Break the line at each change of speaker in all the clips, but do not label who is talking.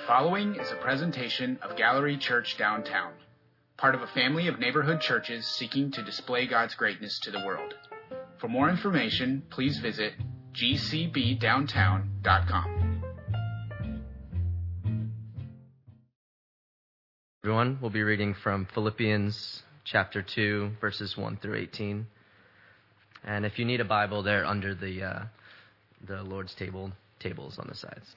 The following is a presentation of Gallery Church Downtown, part of a family of neighborhood churches seeking to display God's greatness to the world. For more information, please visit gcbdowntown.com.
Everyone, we'll be reading from Philippians chapter 2, verses 1 through 18. And if you need a Bible, they're under the, uh, the Lord's table tables on the sides.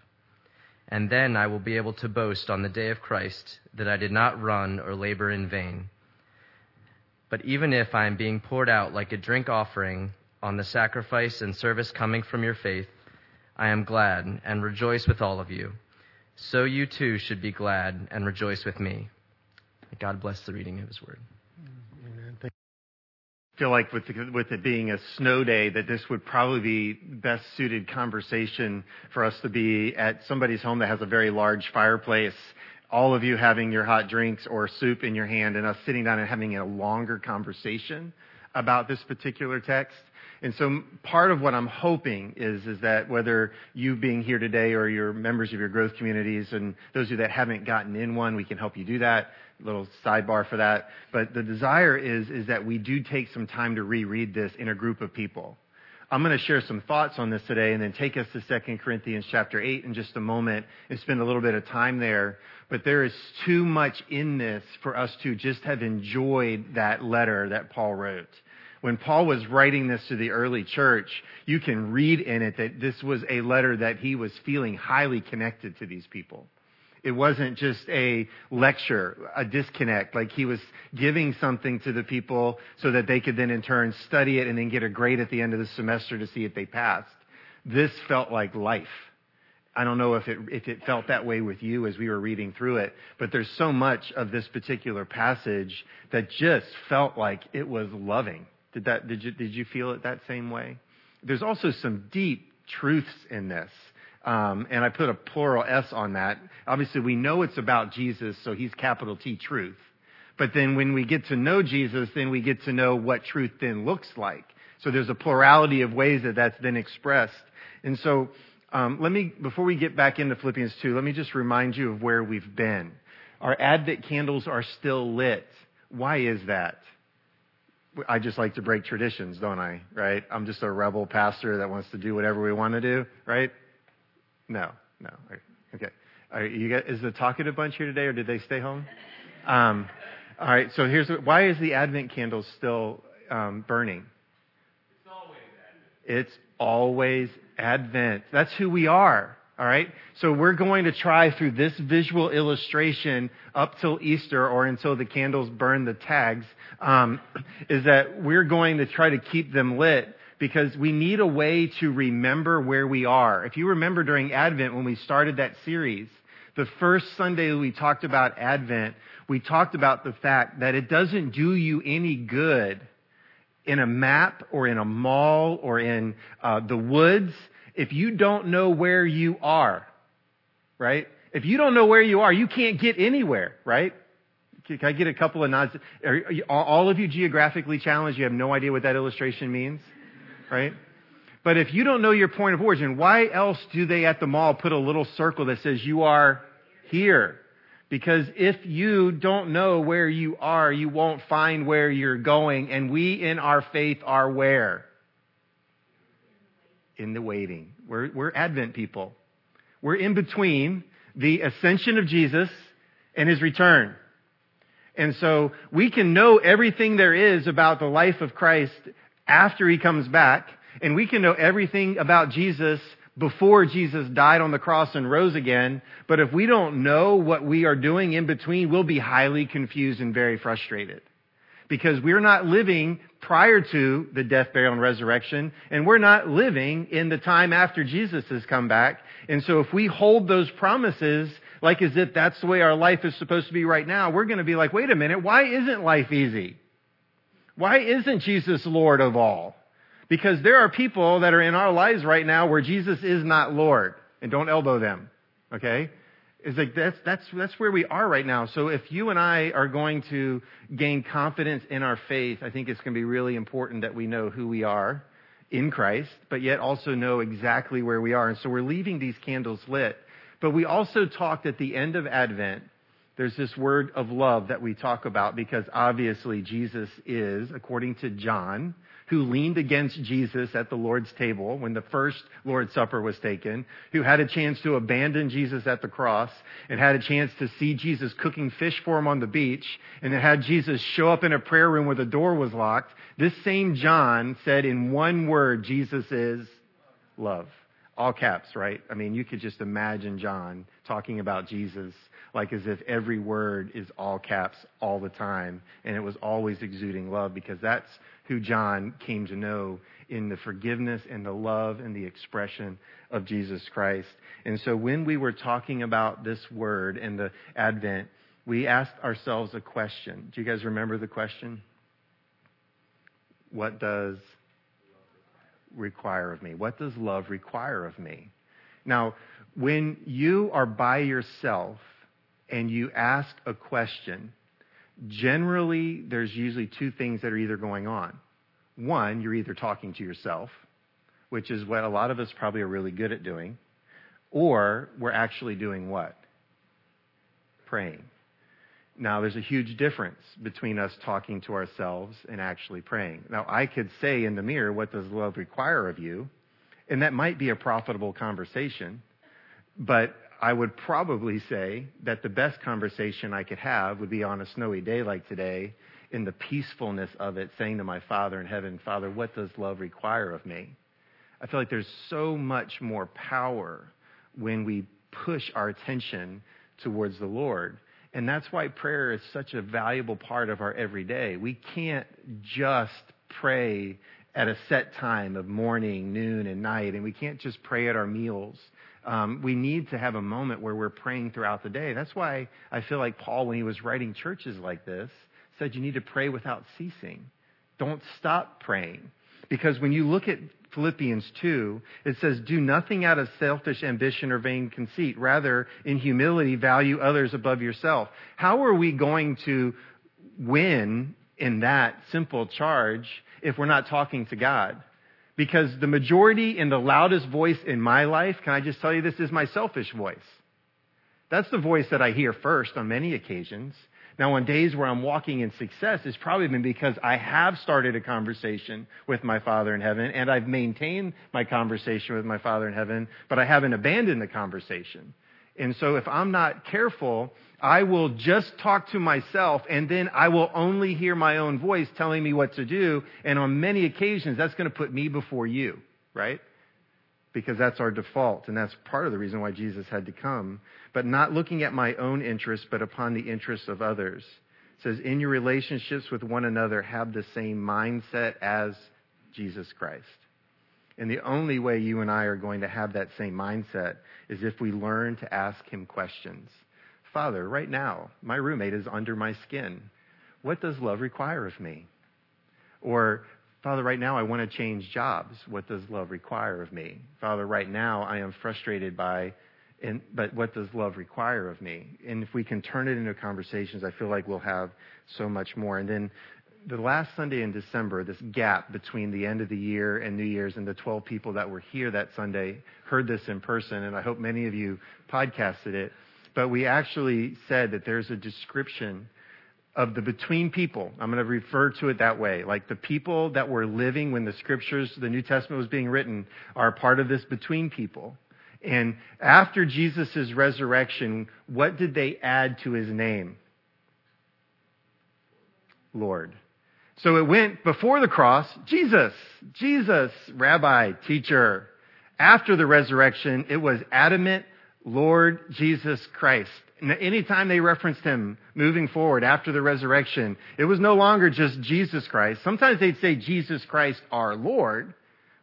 and then I will be able to boast on the day of Christ that I did not run or labor in vain. But even if I am being poured out like a drink offering on the sacrifice and service coming from your faith, I am glad and rejoice with all of you. So you too should be glad and rejoice with me. God bless the reading of his word
feel like with, the, with it being a snow day that this would probably be best suited conversation for us to be at somebody's home that has a very large fireplace all of you having your hot drinks or soup in your hand and us sitting down and having a longer conversation about this particular text. And so part of what I'm hoping is, is that whether you being here today or your members of your growth communities and those of you that haven't gotten in one, we can help you do that little sidebar for that. But the desire is, is that we do take some time to reread this in a group of people. I'm going to share some thoughts on this today and then take us to 2 Corinthians chapter 8 in just a moment and spend a little bit of time there. But there is too much in this for us to just have enjoyed that letter that Paul wrote. When Paul was writing this to the early church, you can read in it that this was a letter that he was feeling highly connected to these people. It wasn't just a lecture, a disconnect. Like he was giving something to the people so that they could then in turn study it and then get a grade at the end of the semester to see if they passed. This felt like life. I don't know if it, if it felt that way with you as we were reading through it, but there's so much of this particular passage that just felt like it was loving. Did that, did you, did you feel it that same way? There's also some deep truths in this. Um, and I put a plural S on that. Obviously, we know it's about Jesus, so he's capital T truth. But then when we get to know Jesus, then we get to know what truth then looks like. So there's a plurality of ways that that's then expressed. And so, um, let me, before we get back into Philippians 2, let me just remind you of where we've been. Our Advent candles are still lit. Why is that? I just like to break traditions, don't I? Right? I'm just a rebel pastor that wants to do whatever we want to do, right? No, no. Okay. Are you guys, is the talkative bunch here today, or did they stay home? Um, all right. So here's why is the Advent candle still um, burning?
It's always Advent.
It's always Advent. That's who we are. All right? So we're going to try through this visual illustration up till Easter or until the candles burn the tags, um, is that we're going to try to keep them lit because we need a way to remember where we are. If you remember during Advent when we started that series, the first Sunday we talked about Advent, we talked about the fact that it doesn't do you any good in a map or in a mall or in uh, the woods if you don't know where you are, right? If you don't know where you are, you can't get anywhere, right? Can I get a couple of nods? Are all of you geographically challenged? You have no idea what that illustration means, right? But if you don't know your point of origin, why else do they at the mall put a little circle that says you are here? Because if you don't know where you are, you won't find where you're going. And we in our faith are where? In the waiting. We're, we're Advent people. We're in between the ascension of Jesus and his return. And so we can know everything there is about the life of Christ after he comes back, and we can know everything about Jesus before Jesus died on the cross and rose again. But if we don't know what we are doing in between, we'll be highly confused and very frustrated. Because we're not living prior to the death, burial, and resurrection, and we're not living in the time after Jesus has come back. And so if we hold those promises like as if that's the way our life is supposed to be right now, we're going to be like, wait a minute, why isn't life easy? Why isn't Jesus Lord of all? Because there are people that are in our lives right now where Jesus is not Lord. And don't elbow them. Okay? It's like that's, that's, that's where we are right now. So if you and I are going to gain confidence in our faith, I think it's going to be really important that we know who we are in Christ, but yet also know exactly where we are. And so we're leaving these candles lit. But we also talked at the end of Advent there's this word of love that we talk about because obviously Jesus is, according to John, who leaned against Jesus at the Lord's table when the first Lord's Supper was taken, who had a chance to abandon Jesus at the cross, and had a chance to see Jesus cooking fish for him on the beach, and had Jesus show up in a prayer room where the door was locked. This same John said in one word, Jesus is love. All caps, right? I mean, you could just imagine John talking about Jesus like as if every word is all caps all the time and it was always exuding love because that's who John came to know in the forgiveness and the love and the expression of Jesus Christ. And so when we were talking about this word and the Advent, we asked ourselves a question. Do you guys remember the question? What does require of me? What does love require of me? Now, when you are by yourself and you ask a question, generally there's usually two things that are either going on. One, you're either talking to yourself, which is what a lot of us probably are really good at doing, or we're actually doing what? Praying. Now, there's a huge difference between us talking to ourselves and actually praying. Now, I could say in the mirror, What does love require of you? And that might be a profitable conversation, but I would probably say that the best conversation I could have would be on a snowy day like today in the peacefulness of it, saying to my Father in heaven, Father, what does love require of me? I feel like there's so much more power when we push our attention towards the Lord. And that's why prayer is such a valuable part of our everyday. We can't just pray at a set time of morning, noon, and night, and we can't just pray at our meals. Um, we need to have a moment where we're praying throughout the day. That's why I feel like Paul, when he was writing churches like this, said you need to pray without ceasing. Don't stop praying. Because when you look at Philippians 2, it says, Do nothing out of selfish ambition or vain conceit. Rather, in humility, value others above yourself. How are we going to win in that simple charge if we're not talking to God? Because the majority and the loudest voice in my life, can I just tell you this is my selfish voice. That's the voice that I hear first on many occasions. Now, on days where I'm walking in success, it's probably been because I have started a conversation with my Father in heaven and I've maintained my conversation with my Father in heaven, but I haven't abandoned the conversation. And so if I'm not careful, I will just talk to myself and then I will only hear my own voice telling me what to do. And on many occasions, that's going to put me before you, right? because that's our default, and that's part of the reason why Jesus had to come. But not looking at my own interests, but upon the interests of others. It says, in your relationships with one another, have the same mindset as Jesus Christ. And the only way you and I are going to have that same mindset is if we learn to ask him questions. Father, right now, my roommate is under my skin. What does love require of me? Or, Father, right now I want to change jobs. What does love require of me? Father, right now I am frustrated by, and, but what does love require of me? And if we can turn it into conversations, I feel like we'll have so much more. And then the last Sunday in December, this gap between the end of the year and New Year's, and the 12 people that were here that Sunday heard this in person, and I hope many of you podcasted it. But we actually said that there's a description of the between people. I'm going to refer to it that way. Like the people that were living when the scriptures, the New Testament was being written, are part of this between people. And after Jesus' resurrection, what did they add to his name? Lord. So it went before the cross, Jesus, Jesus, rabbi, teacher. After the resurrection, it was adamant, Lord Jesus Christ. Anytime they referenced him moving forward after the resurrection, it was no longer just Jesus Christ. Sometimes they'd say Jesus Christ our Lord,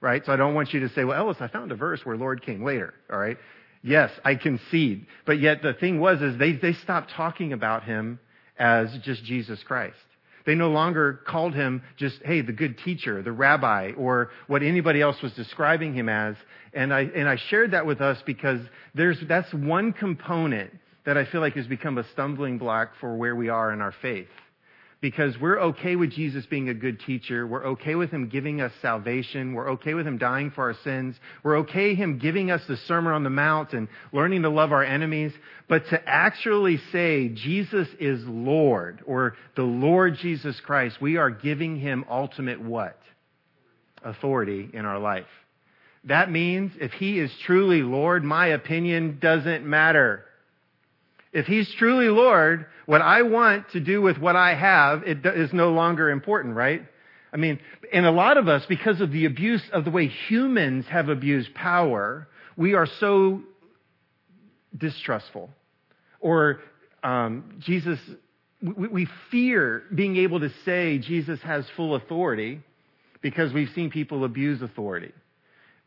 right? So I don't want you to say, well, Ellis, I found a verse where Lord came later, all right? Yes, I concede. But yet the thing was is they, they stopped talking about him as just Jesus Christ. They no longer called him just, hey, the good teacher, the rabbi, or what anybody else was describing him as. And I, and I shared that with us because there's, that's one component that I feel like has become a stumbling block for where we are in our faith. Because we're okay with Jesus being a good teacher. We're okay with him giving us salvation. We're okay with him dying for our sins. We're okay him giving us the Sermon on the Mount and learning to love our enemies. But to actually say Jesus is Lord or the Lord Jesus Christ, we are giving him ultimate what? Authority in our life. That means if he is truly Lord, my opinion doesn't matter. If he's truly Lord, what I want to do with what I have it is no longer important, right? I mean, and a lot of us, because of the abuse of the way humans have abused power, we are so distrustful. Or um, Jesus, we, we fear being able to say Jesus has full authority because we've seen people abuse authority.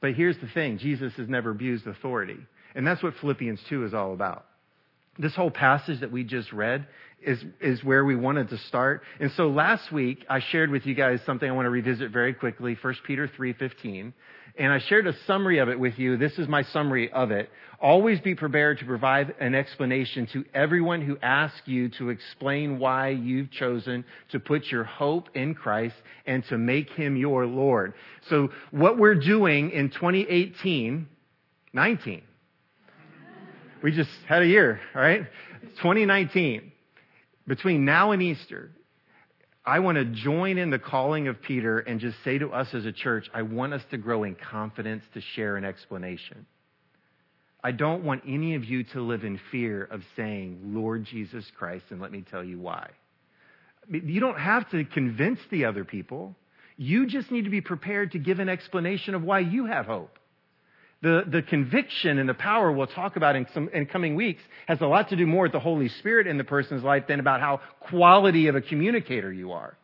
But here's the thing Jesus has never abused authority. And that's what Philippians 2 is all about this whole passage that we just read is, is where we wanted to start. And so last week I shared with you guys something I want to revisit very quickly, 1 Peter 3:15. And I shared a summary of it with you. This is my summary of it. Always be prepared to provide an explanation to everyone who asks you to explain why you've chosen to put your hope in Christ and to make him your Lord. So what we're doing in 2018, 19, we just had a year, all right? 2019. Between now and Easter, I want to join in the calling of Peter and just say to us as a church, I want us to grow in confidence to share an explanation. I don't want any of you to live in fear of saying, Lord Jesus Christ, and let me tell you why. You don't have to convince the other people. You just need to be prepared to give an explanation of why you have hope. The, the conviction and the power we'll talk about in some in coming weeks has a lot to do more with the Holy Spirit in the person's life than about how quality of a communicator you are.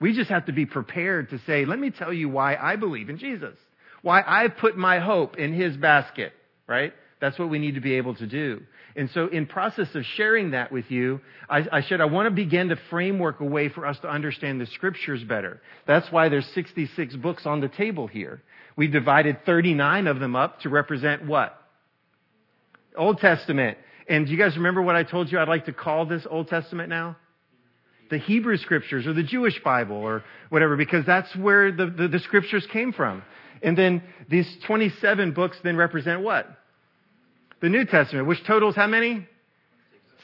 We just have to be prepared to say, let me tell you why I believe in Jesus. Why I put my hope in his basket, right? That's what we need to be able to do. And so in process of sharing that with you, I, I said I want to begin to framework a way for us to understand the scriptures better. That's why there's 66 books on the table here. We've divided 39 of them up to represent what? Old Testament. And do you guys remember what I told you I'd like to call this Old Testament now? The Hebrew Scriptures or the Jewish Bible or whatever, because that's where the, the, the Scriptures came from. And then these 27 books then represent what? The New Testament, which totals how many?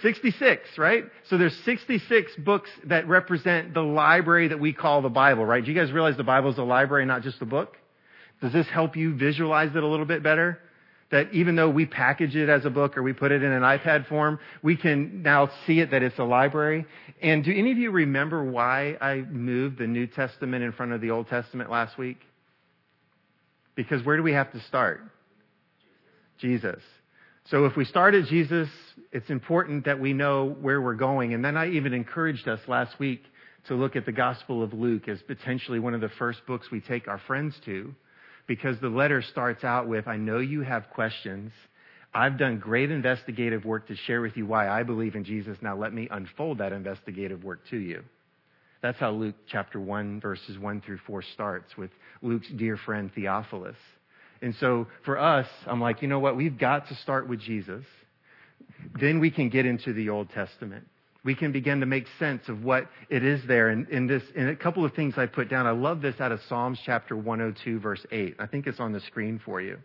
66, right? So there's 66 books that represent the library that we call the Bible, right? Do you guys realize the Bible is a library, not just a book? Does this help you visualize it a little bit better? That even though we package it as a book or we put it in an iPad form, we can now see it that it's a library. And do any of you remember why I moved the New Testament in front of the Old Testament last week? Because where do we have to start? Jesus. So if we start at Jesus, it's important that we know where we're going. And then I even encouraged us last week to look at the Gospel of Luke as potentially one of the first books we take our friends to because the letter starts out with, I know you have questions. I've done great investigative work to share with you why I believe in Jesus. Now let me unfold that investigative work to you. That's how Luke chapter 1 verses 1 through 4 starts with Luke's dear friend Theophilus. And so for us, I'm like, you know what? We've got to start with Jesus. Then we can get into the Old Testament. We can begin to make sense of what it is there. And in this, in a couple of things I put down, I love this out of Psalms chapter 102 verse 8. I think it's on the screen for you.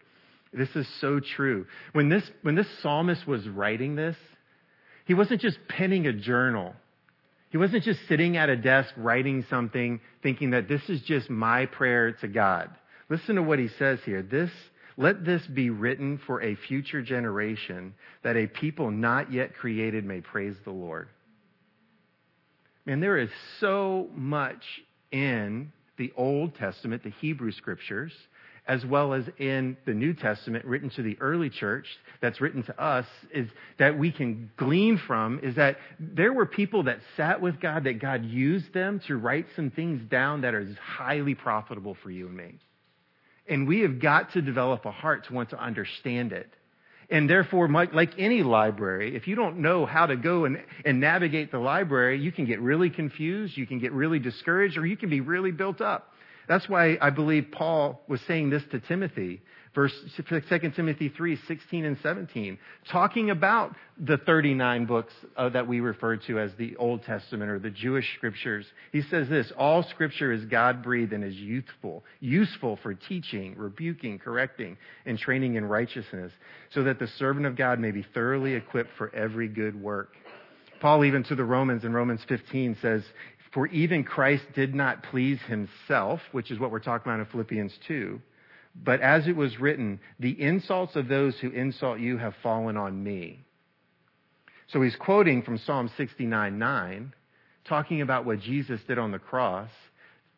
This is so true. When this, when this psalmist was writing this, he wasn't just penning a journal. He wasn't just sitting at a desk writing something thinking that this is just my prayer to God. Listen to what he says here. This, let this be written for a future generation that a people not yet created may praise the Lord. Man, there is so much in the Old Testament, the Hebrew scriptures, as well as in the New Testament written to the early church that's written to us is that we can glean from is that there were people that sat with God that God used them to write some things down that are highly profitable for you and me. And we have got to develop a heart to want to understand it. And therefore, like any library, if you don't know how to go and, and navigate the library, you can get really confused, you can get really discouraged, or you can be really built up. That's why I believe Paul was saying this to Timothy. Verse 2 Timothy 3, 16 and 17, talking about the 39 books uh, that we refer to as the Old Testament or the Jewish scriptures. He says this, all scripture is God breathed and is youthful, useful for teaching, rebuking, correcting, and training in righteousness, so that the servant of God may be thoroughly equipped for every good work. Paul, even to the Romans in Romans 15, says, For even Christ did not please himself, which is what we're talking about in Philippians 2 but as it was written, the insults of those who insult you have fallen on me. So he's quoting from Psalm 69 9, talking about what Jesus did on the cross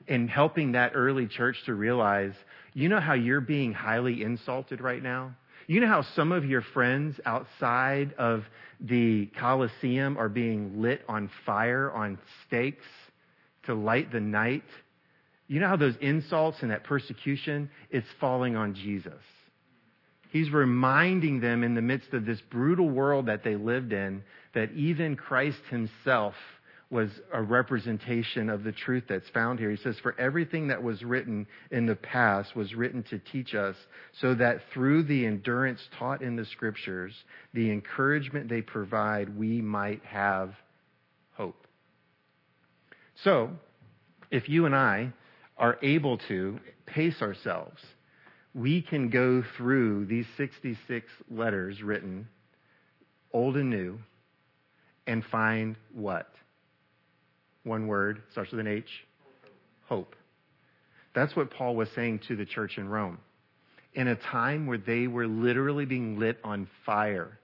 and helping that early church to realize, you know how you're being highly insulted right now? You know how some of your friends outside of the Colosseum are being lit on fire on stakes to light the night? You know how those insults and that persecution, it's falling on Jesus. He's reminding them in the midst of this brutal world that they lived in that even Christ himself was a representation of the truth that's found here. He says, For everything that was written in the past was written to teach us, so that through the endurance taught in the scriptures, the encouragement they provide, we might have hope. So, if you and I are able to pace ourselves, we can go through these 66 letters written, old and new, and find what? One word, starts with an H. Hope. That's what Paul was saying to the church in Rome. In a time where they were literally being lit on fire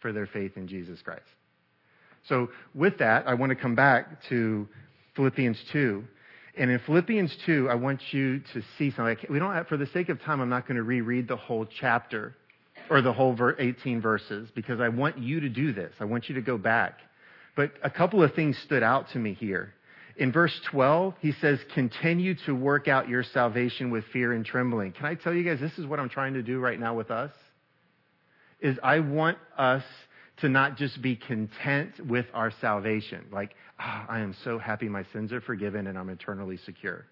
for their faith in Jesus Christ. So, with that, I want to come back to Philippians 2 and in Philippians 2, I want you to see something. We don't have, for the sake of time, I'm not going to reread the whole chapter or the whole 18 verses because I want you to do this. I want you to go back. But a couple of things stood out to me here. In verse 12, he says, continue to work out your salvation with fear and trembling. Can I tell you guys, this is what I'm trying to do right now with us? Is I want us to not just be content with our salvation. Like, oh, I am so happy my sins are forgiven and I'm eternally secure.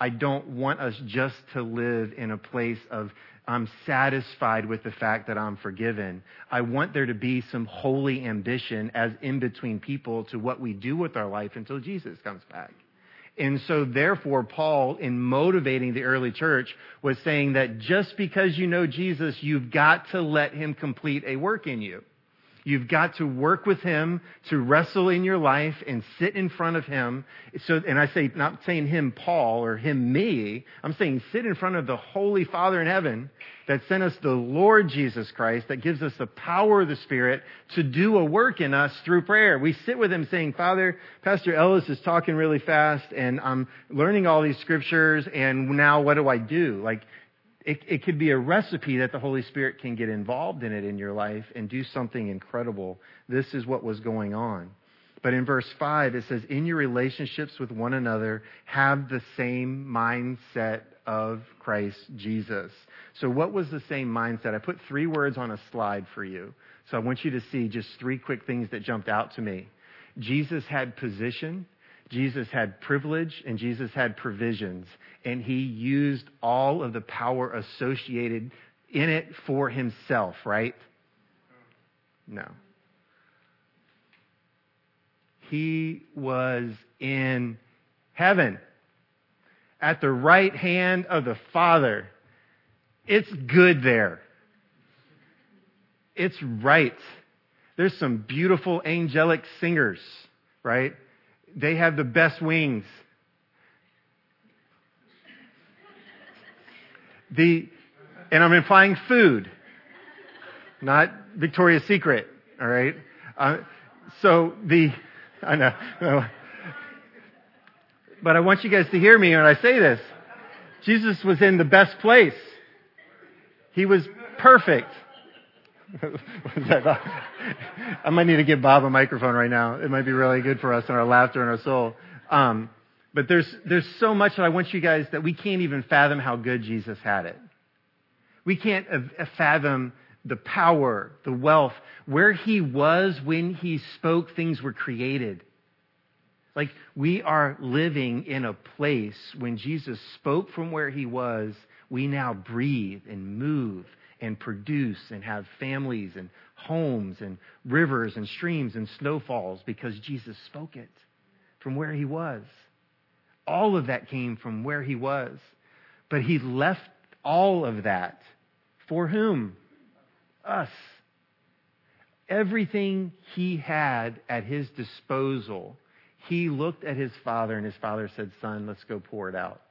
I don't want us just to live in a place of I'm satisfied with the fact that I'm forgiven. I want there to be some holy ambition as in between people to what we do with our life until Jesus comes back. And so therefore, Paul, in motivating the early church, was saying that just because you know Jesus, you've got to let him complete a work in you. You've got to work with Him to wrestle in your life and sit in front of Him. So, and I say, not saying Him, Paul, or Him, me. I'm saying sit in front of the Holy Father in heaven that sent us the Lord Jesus Christ, that gives us the power of the Spirit to do a work in us through prayer. We sit with Him saying, Father, Pastor Ellis is talking really fast and I'm learning all these scriptures and now what do I do? Like, it, it could be a recipe that the Holy Spirit can get involved in it in your life and do something incredible. This is what was going on. But in verse 5, it says, In your relationships with one another, have the same mindset of Christ Jesus. So, what was the same mindset? I put three words on a slide for you. So, I want you to see just three quick things that jumped out to me. Jesus had position, Jesus had privilege, and Jesus had provisions. And he used all of the power associated in it for himself, right? No. He was in heaven at the right hand of the Father. It's good there. It's right. There's some beautiful angelic singers, right? They have the best wings. The, and I'm implying food, not Victoria's Secret, all right? Uh, so the, I know, but I want you guys to hear me when I say this. Jesus was in the best place. He was perfect. I might need to give Bob a microphone right now. It might be really good for us and our laughter and our soul. Um, but there's there's so much that I want you guys that we can't even fathom how good Jesus had it. We can't fathom the power, the wealth, where he was when he spoke, things were created. Like we are living in a place when Jesus spoke from where he was, we now breathe and move and produce and have families and homes and rivers and streams and snowfalls because Jesus spoke it from where he was. All of that came from where he was. But he left all of that for whom? Us. Everything he had at his disposal, he looked at his father and his father said, Son, let's go pour it out.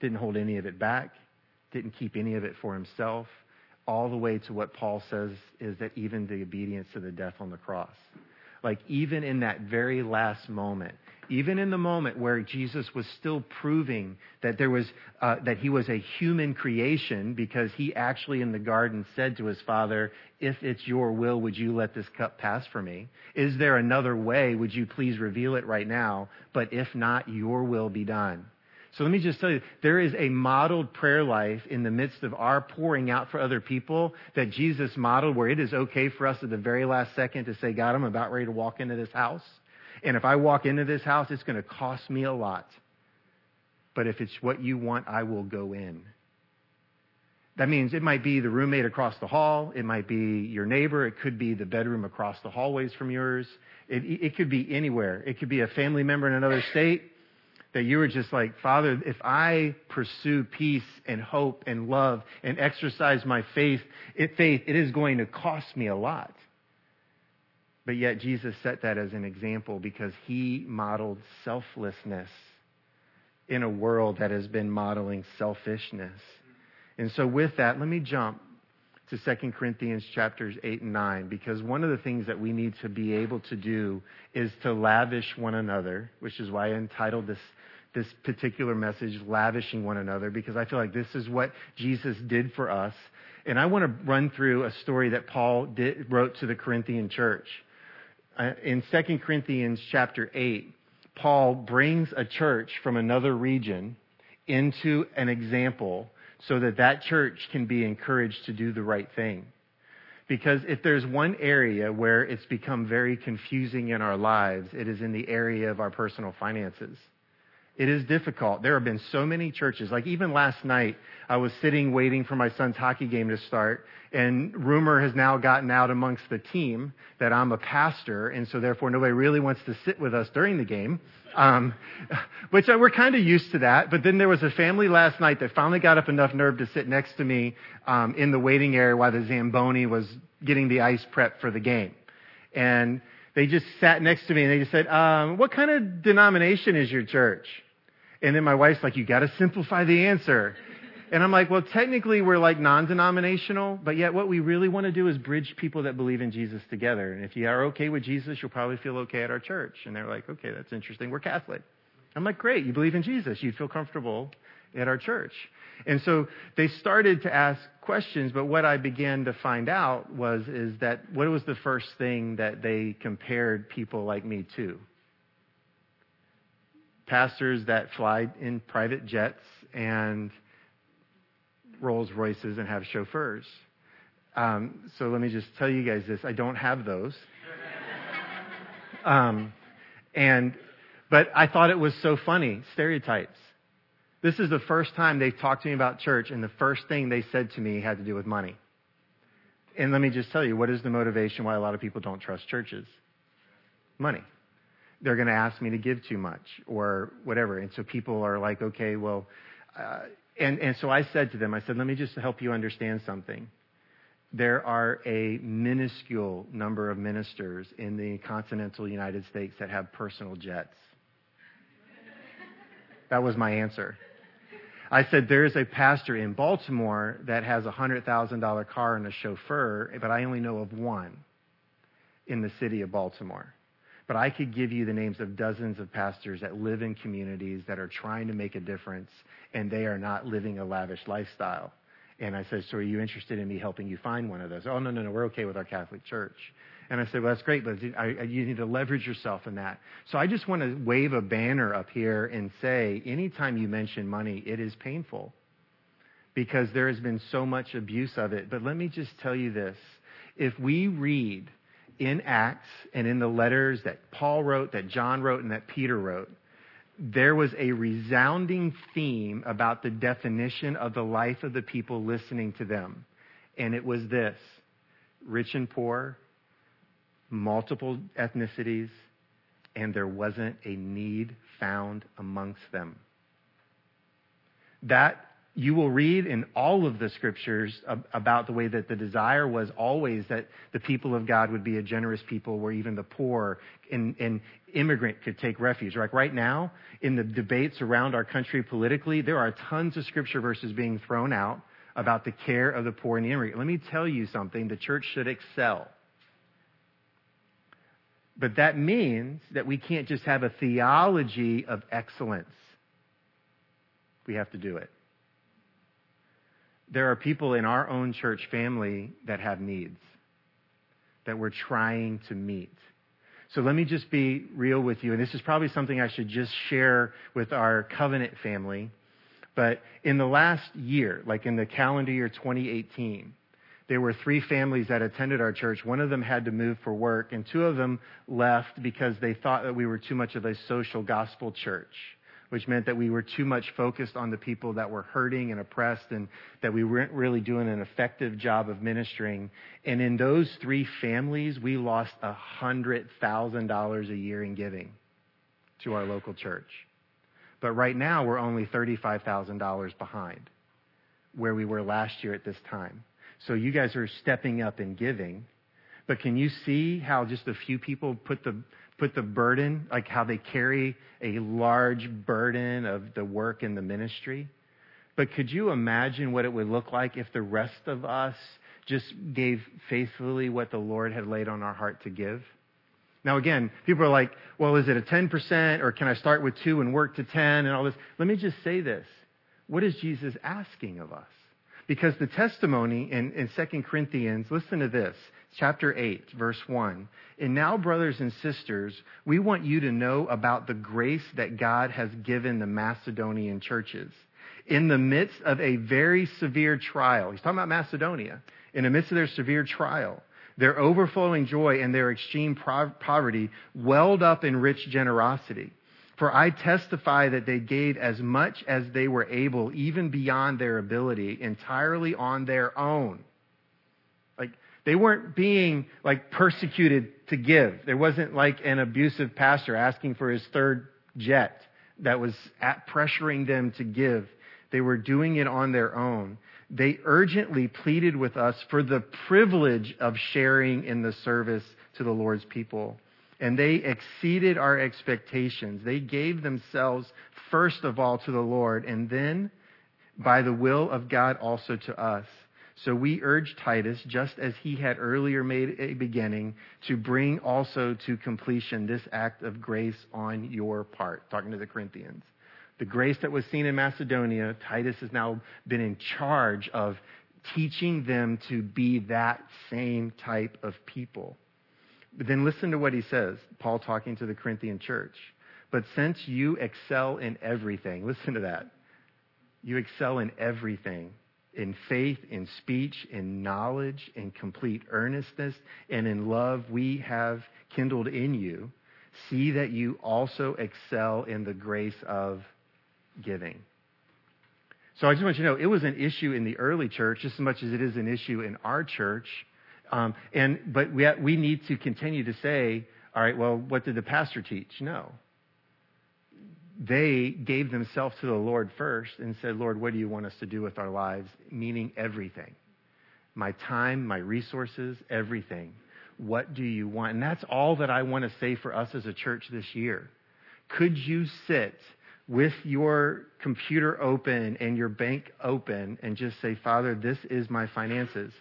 Didn't hold any of it back didn't keep any of it for himself, all the way to what Paul says is that even the obedience to the death on the cross. Like, even in that very last moment, even in the moment where Jesus was still proving that there was, uh, that he was a human creation because he actually in the garden said to his father, if it's your will, would you let this cup pass for me? Is there another way? Would you please reveal it right now? But if not, your will be done. So let me just tell you, there is a modeled prayer life in the midst of our pouring out for other people that Jesus modeled where it is okay for us at the very last second to say, God, I'm about ready to walk into this house. And if I walk into this house, it's going to cost me a lot. But if it's what you want, I will go in. That means it might be the roommate across the hall. It might be your neighbor. It could be the bedroom across the hallways from yours. It, it could be anywhere. It could be a family member in another state that you were just like, Father, if I pursue peace and hope and love and exercise my faith, it, faith, it is going to cost me a lot. But yet Jesus set that as an example because he modeled selflessness in a world that has been modeling selfishness. And so with that, let me jump to 2 Corinthians chapters 8 and 9 because one of the things that we need to be able to do is to lavish one another, which is why I entitled this this particular message, lavishing one another, because I feel like this is what Jesus did for us. And I want to run through a story that Paul did, wrote to the Corinthian church. Uh, in 2 Corinthians chapter 8, Paul brings a church from another region into an example so that that church can be encouraged to do the right thing. Because if there's one area where it's become very confusing in our lives, it is in the area of our personal finances. It is difficult. There have been so many churches. Like even last night, I was sitting waiting for my son's hockey game to start, and rumor has now gotten out amongst the team that I'm a pastor, and so therefore nobody really wants to sit with us during the game. Um, which I, we're kind of used to that. But then there was a family last night that finally got up enough nerve to sit next to me um, in the waiting area while the Zamboni was getting the ice prep for the game. And they just sat next to me and they just said, um, "What kind of denomination is your church?" And then my wife's like, you got to simplify the answer. And I'm like, well, technically we're like non-denominational, but yet what we really want to do is bridge people that believe in Jesus together. And if you are okay with Jesus, you'll probably feel okay at our church. And they're like, okay, that's interesting. We're Catholic. I'm like, great, you believe in Jesus. You'd feel comfortable at our church. And so they started to ask questions, but what I began to find out was is that what was the first thing that they compared people like me to? Pastors that fly in private jets and Rolls Royces and have chauffeurs. Um, so let me just tell you guys this: I don't have those. Um, and but I thought it was so funny stereotypes. This is the first time they've talked to me about church, and the first thing they said to me had to do with money. And let me just tell you, what is the motivation why a lot of people don't trust churches? Money. They're going to ask me to give too much or whatever. And so people are like, okay, well, uh, and, and so I said to them, I said, let me just help you understand something. There are a minuscule number of ministers in the continental United States that have personal jets. That was my answer. I said, there's a pastor in Baltimore that has a $100,000 car and a chauffeur, but I only know of one in the city of Baltimore. But I could give you the names of dozens of pastors that live in communities that are trying to make a difference and they are not living a lavish lifestyle. And I said, So are you interested in me helping you find one of those? Oh, no, no, no, we're okay with our Catholic Church. And I said, Well, that's great, but you need to leverage yourself in that. So I just want to wave a banner up here and say, anytime you mention money, it is painful because there has been so much abuse of it. But let me just tell you this if we read in Acts and in the letters that Paul wrote, that John wrote, and that Peter wrote, there was a resounding theme about the definition of the life of the people listening to them. And it was this rich and poor, multiple ethnicities, and there wasn't a need found amongst them. That you will read in all of the scriptures about the way that the desire was always that the people of God would be a generous people where even the poor and, and immigrant could take refuge. Like right now, in the debates around our country politically, there are tons of scripture verses being thrown out about the care of the poor and the immigrant. Let me tell you something. The church should excel. But that means that we can't just have a theology of excellence. We have to do it there are people in our own church family that have needs that we're trying to meet. So let me just be real with you, and this is probably something I should just share with our covenant family. But in the last year, like in the calendar year 2018, there were three families that attended our church. One of them had to move for work, and two of them left because they thought that we were too much of a social gospel church which meant that we were too much focused on the people that were hurting and oppressed and that we weren't really doing an effective job of ministering. And in those three families, we lost $100,000 a year in giving to our local church. But right now, we're only $35,000 behind where we were last year at this time. So you guys are stepping up and giving. But can you see how just a few people put the put the burden, like how they carry a large burden of the work in the ministry. But could you imagine what it would look like if the rest of us just gave faithfully what the Lord had laid on our heart to give? Now, again, people are like, well, is it a 10% or can I start with two and work to 10 and all this? Let me just say this. What is Jesus asking of us? Because the testimony in, in 2 Corinthians, listen to this, chapter 8, verse 1. And now, brothers and sisters, we want you to know about the grace that God has given the Macedonian churches. In the midst of a very severe trial, he's talking about Macedonia, in the midst of their severe trial, their overflowing joy and their extreme poverty welled up in rich generosity. For I testify that they gave as much as they were able, even beyond their ability, entirely on their own. Like, they weren't being, like, persecuted to give. There wasn't, like, an abusive pastor asking for his third jet that was at pressuring them to give. They were doing it on their own. They urgently pleaded with us for the privilege of sharing in the service to the Lord's people and they exceeded our expectations. They gave themselves first of all to the Lord and then by the will of God also to us. So we urge Titus, just as he had earlier made a beginning, to bring also to completion this act of grace on your part. Talking to the Corinthians. The grace that was seen in Macedonia, Titus has now been in charge of teaching them to be that same type of people. But then listen to what he says, Paul talking to the Corinthian church. But since you excel in everything, listen to that. You excel in everything in faith, in speech, in knowledge, in complete earnestness, and in love we have kindled in you. See that you also excel in the grace of giving. So I just want you to know it was an issue in the early church just as much as it is an issue in our church. Um, and but we we need to continue to say, all right, well, what did the pastor teach? No they gave themselves to the Lord first and said, Lord, what do you want us to do with our lives? Meaning everything. My time, my resources, everything. What do you want? And that's all that I want to say for us as a church this year. Could you sit with your computer open and your bank open and just say, Father, this is my finances?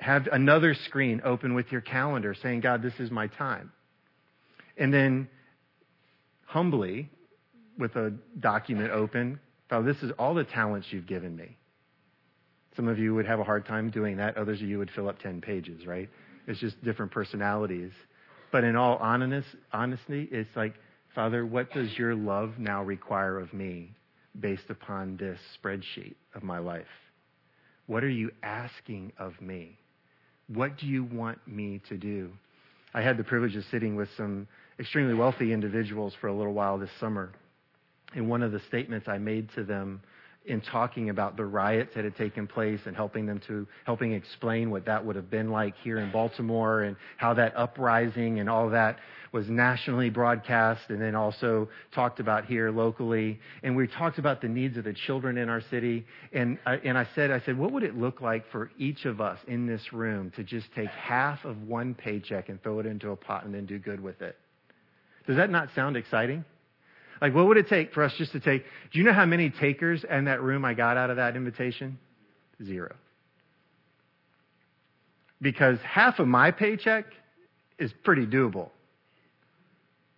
Have another screen open with your calendar saying, God, this is my time. And then humbly with a document open. Father, this is all the talents you've given me. Some of you would have a hard time doing that. Others of you would fill up 10 pages, right? It's just different personalities. But in all honest, honesty, it's like, Father, what does your love now require of me based upon this spreadsheet of my life? What are you asking of me? What do you want me to do? I had the privilege of sitting with some extremely wealthy individuals for a little while this summer. And one of the statements I made to them in talking about the riots that had taken place and helping them to helping explain what that would have been like here in Baltimore and how that uprising and all that was nationally broadcast and then also talked about here locally. And we talked about the needs of the children in our city. And I, and I said I said what would it look like for each of us in this room to just take half of one paycheck and throw it into a pot and then do good with it? Does that not sound exciting like, what would it take for us just to take? Do you know how many takers in that room I got out of that invitation? Zero. Because half of my paycheck is pretty doable,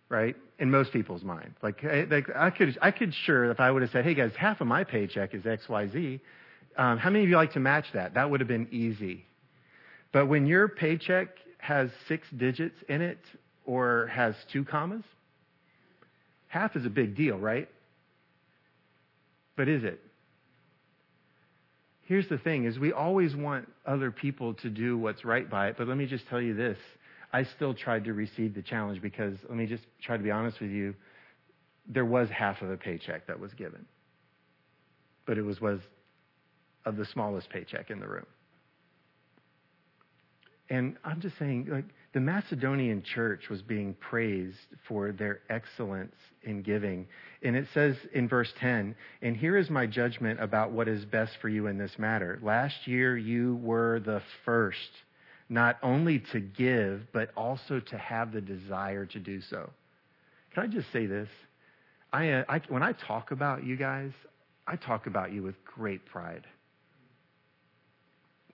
right? In most people's mind. Like, like I could, I could sure if I would have said, hey guys, half of my paycheck is X, Y, Z. Um, how many of you like to match that? That would have been easy. But when your paycheck has six digits in it or has two commas, Half is a big deal, right? But is it? Here's the thing is we always want other people to do what's right by it, but let me just tell you this. I still tried to receive the challenge because let me just try to be honest with you. There was half of a paycheck that was given. But it was was of the smallest paycheck in the room. And I'm just saying, like, the Macedonian church was being praised for their excellence in giving. And it says in verse 10, and here is my judgment about what is best for you in this matter. Last year you were the first, not only to give, but also to have the desire to do so. Can I just say this? I, uh, I, when I talk about you guys, I talk about you with great pride.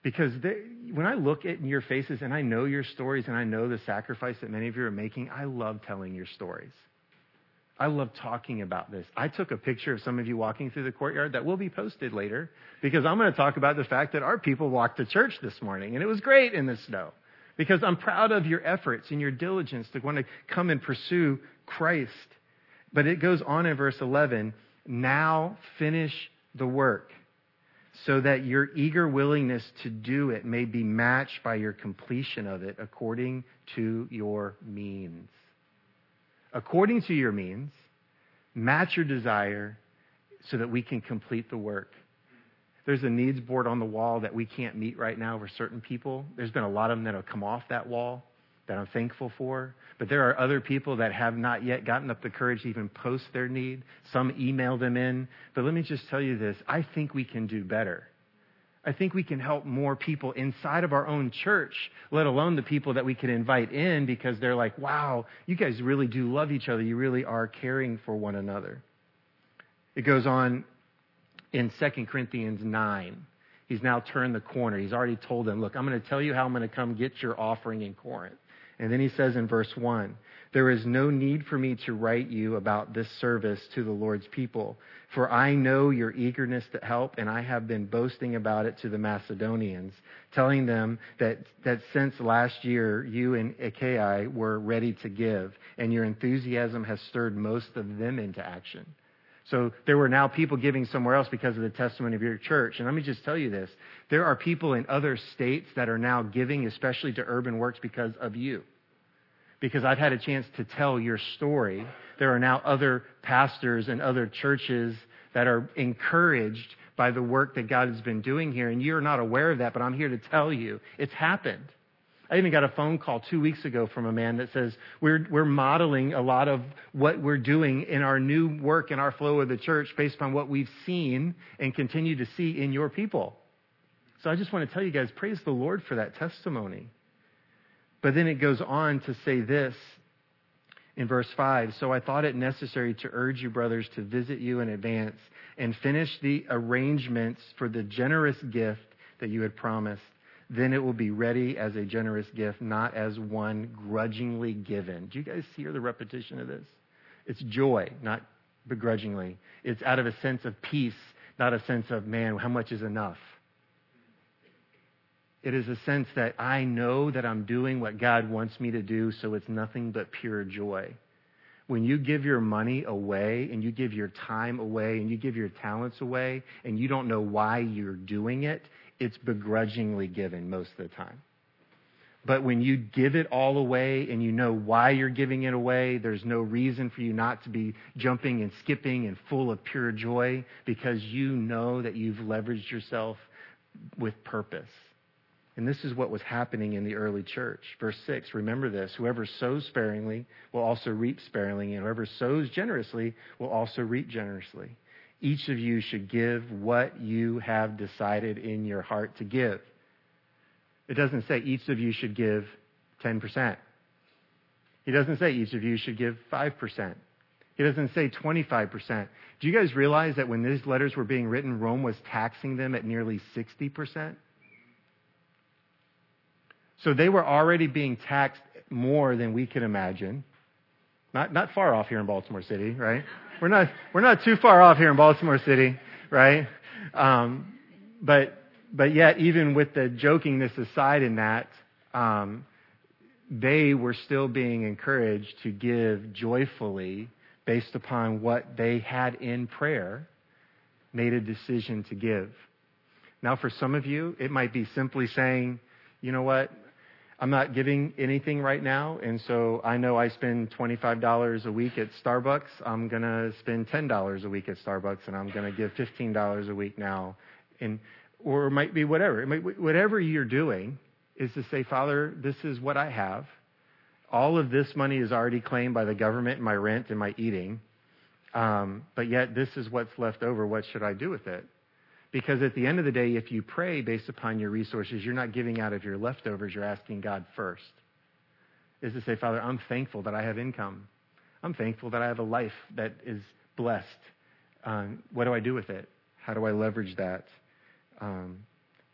Because they, when I look at your faces and I know your stories and I know the sacrifice that many of you are making, I love telling your stories. I love talking about this. I took a picture of some of you walking through the courtyard that will be posted later because I'm going to talk about the fact that our people walked to church this morning and it was great in the snow. Because I'm proud of your efforts and your diligence to want to come and pursue Christ. But it goes on in verse 11, now finish the work so that your eager willingness to do it may be matched by your completion of it according to your means. According to your means, match your desire so that we can complete the work. There's a needs board on the wall that we can't meet right now for certain people. There's been a lot of them that have come off that wall that I'm thankful for. But there are other people that have not yet gotten up the courage to even post their need. Some email them in. But let me just tell you this I think we can do better. I think we can help more people inside of our own church, let alone the people that we can invite in because they're like, wow, you guys really do love each other. You really are caring for one another. It goes on in 2 Corinthians 9. He's now turned the corner. He's already told them, look, I'm going to tell you how I'm going to come get your offering in Corinth. And then he says in verse 1, there is no need for me to write you about this service to the Lord's people, for I know your eagerness to help, and I have been boasting about it to the Macedonians, telling them that, that since last year you and Achaia were ready to give, and your enthusiasm has stirred most of them into action. So there were now people giving somewhere else because of the testimony of your church. And let me just tell you this. There are people in other states that are now giving, especially to Urban Works, because of you. Because I've had a chance to tell your story. There are now other pastors and other churches that are encouraged by the work that God has been doing here. And you're not aware of that, but I'm here to tell you it's happened. I even got a phone call two weeks ago from a man that says, we're, we're modeling a lot of what we're doing in our new work in our flow of the church based upon what we've seen and continue to see in your people. So I just want to tell you guys, praise the Lord for that testimony. But then it goes on to say this in verse 5 So I thought it necessary to urge you, brothers, to visit you in advance and finish the arrangements for the generous gift that you had promised then it will be ready as a generous gift, not as one grudgingly given. Do you guys hear the repetition of this? It's joy, not begrudgingly. It's out of a sense of peace, not a sense of, man, how much is enough? It is a sense that I know that I'm doing what God wants me to do, so it's nothing but pure joy. When you give your money away and you give your time away and you give your talents away and you don't know why you're doing it, it's begrudgingly given most of the time. But when you give it all away and you know why you're giving it away, there's no reason for you not to be jumping and skipping and full of pure joy because you know that you've leveraged yourself with purpose. And this is what was happening in the early church. Verse 6, remember this whoever sows sparingly will also reap sparingly, and whoever sows generously will also reap generously each of you should give what you have decided in your heart to give. It doesn't say each of you should give 10%. He doesn't say each of you should give 5%. He doesn't say 25%. Do you guys realize that when these letters were being written, Rome was taxing them at nearly 60%? So they were already being taxed more than we can imagine. Not, not far off here in Baltimore City, right? We're not, we're not too far off here in Baltimore City, right? Um, but, but yet, even with the jokingness aside in that, um, they were still being encouraged to give joyfully based upon what they had in prayer, made a decision to give. Now, for some of you, it might be simply saying, you know what? I'm not giving anything right now, and so I know I spend $25 a week at Starbucks. I'm going to spend $10 a week at Starbucks, and I'm going to give $15 a week now. And, or it might be whatever. It might, whatever you're doing is to say, Father, this is what I have. All of this money is already claimed by the government and my rent and my eating. Um, but yet, this is what's left over. What should I do with it? Because at the end of the day, if you pray based upon your resources, you're not giving out of your leftovers, you're asking God first. Is to say, Father, I'm thankful that I have income. I'm thankful that I have a life that is blessed. Um, what do I do with it? How do I leverage that? Because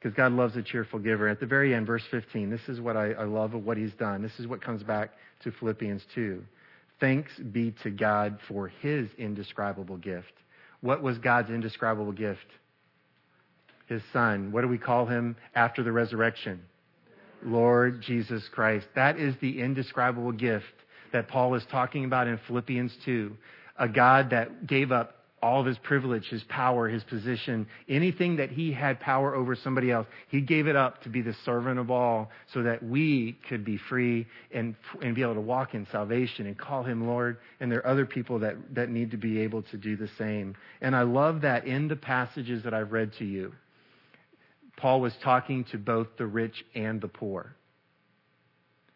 um, God loves a cheerful giver. At the very end, verse 15, this is what I, I love of what he's done. This is what comes back to Philippians 2. Thanks be to God for his indescribable gift. What was God's indescribable gift? His son. What do we call him after the resurrection? Lord Jesus Christ. That is the indescribable gift that Paul is talking about in Philippians 2. A God that gave up all of his privilege, his power, his position, anything that he had power over somebody else, he gave it up to be the servant of all so that we could be free and, and be able to walk in salvation and call him Lord. And there are other people that, that need to be able to do the same. And I love that in the passages that I've read to you. Paul was talking to both the rich and the poor.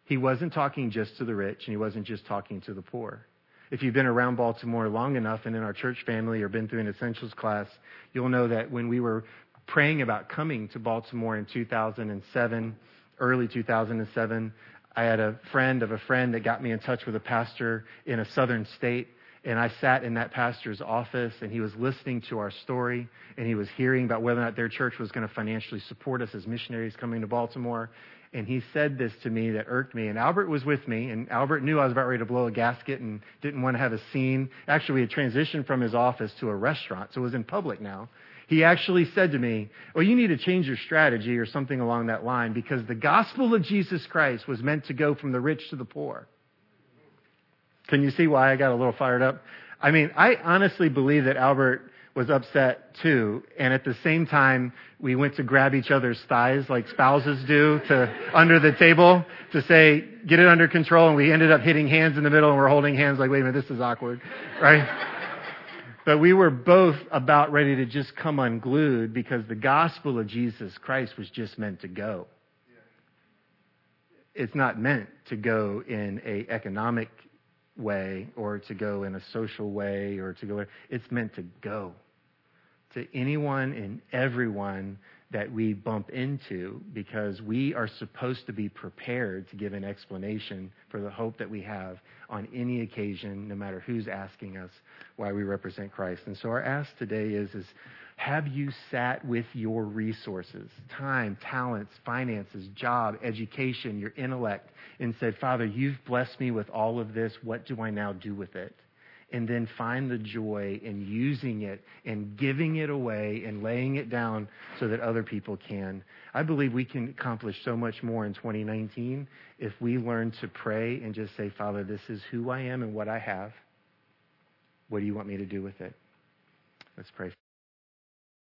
He wasn't talking just to the rich, and he wasn't just talking to the poor. If you've been around Baltimore long enough and in our church family or been through an essentials class, you'll know that when we were praying about coming to Baltimore in 2007, early 2007, I had a friend of a friend that got me in touch with a pastor in a southern state and I sat in that pastor's office and he was listening to our story and he was hearing about whether or not their church was going to financially support us as missionaries coming to Baltimore. And he said this to me that irked me. And Albert was with me, and Albert knew I was about ready to blow a gasket and didn't want to have a scene. Actually, we had transitioned from his office to a restaurant, so it was in public now. He actually said to me, Well, you need to change your strategy or something along that line because the gospel of Jesus Christ was meant to go from the rich to the poor. Can you see why I got a little fired up? I mean, I honestly believe that Albert was upset too. And at the same time, we went to grab each other's thighs like spouses do to under the table to say, get it under control. And we ended up hitting hands in the middle and we're holding hands like, wait a minute, this is awkward, right? but we were both about ready to just come unglued because the gospel of Jesus Christ was just meant to go. It's not meant to go in a economic way or to go in a social way or to go. It's meant to go to anyone and everyone that we bump into because we are supposed to be prepared to give an explanation for the hope that we have on any occasion, no matter who's asking us why we represent Christ. And so our ask today is, is have you sat with your resources, time, talents, finances, job, education, your intellect, and said, Father, you've blessed me with all of this. What do I now do with it? And then find the joy in using it and giving it away and laying it down so that other people can. I believe we can accomplish so much more in 2019 if we learn to pray and just say, Father, this is who I am and what I have. What do you want me to do with it? Let's pray.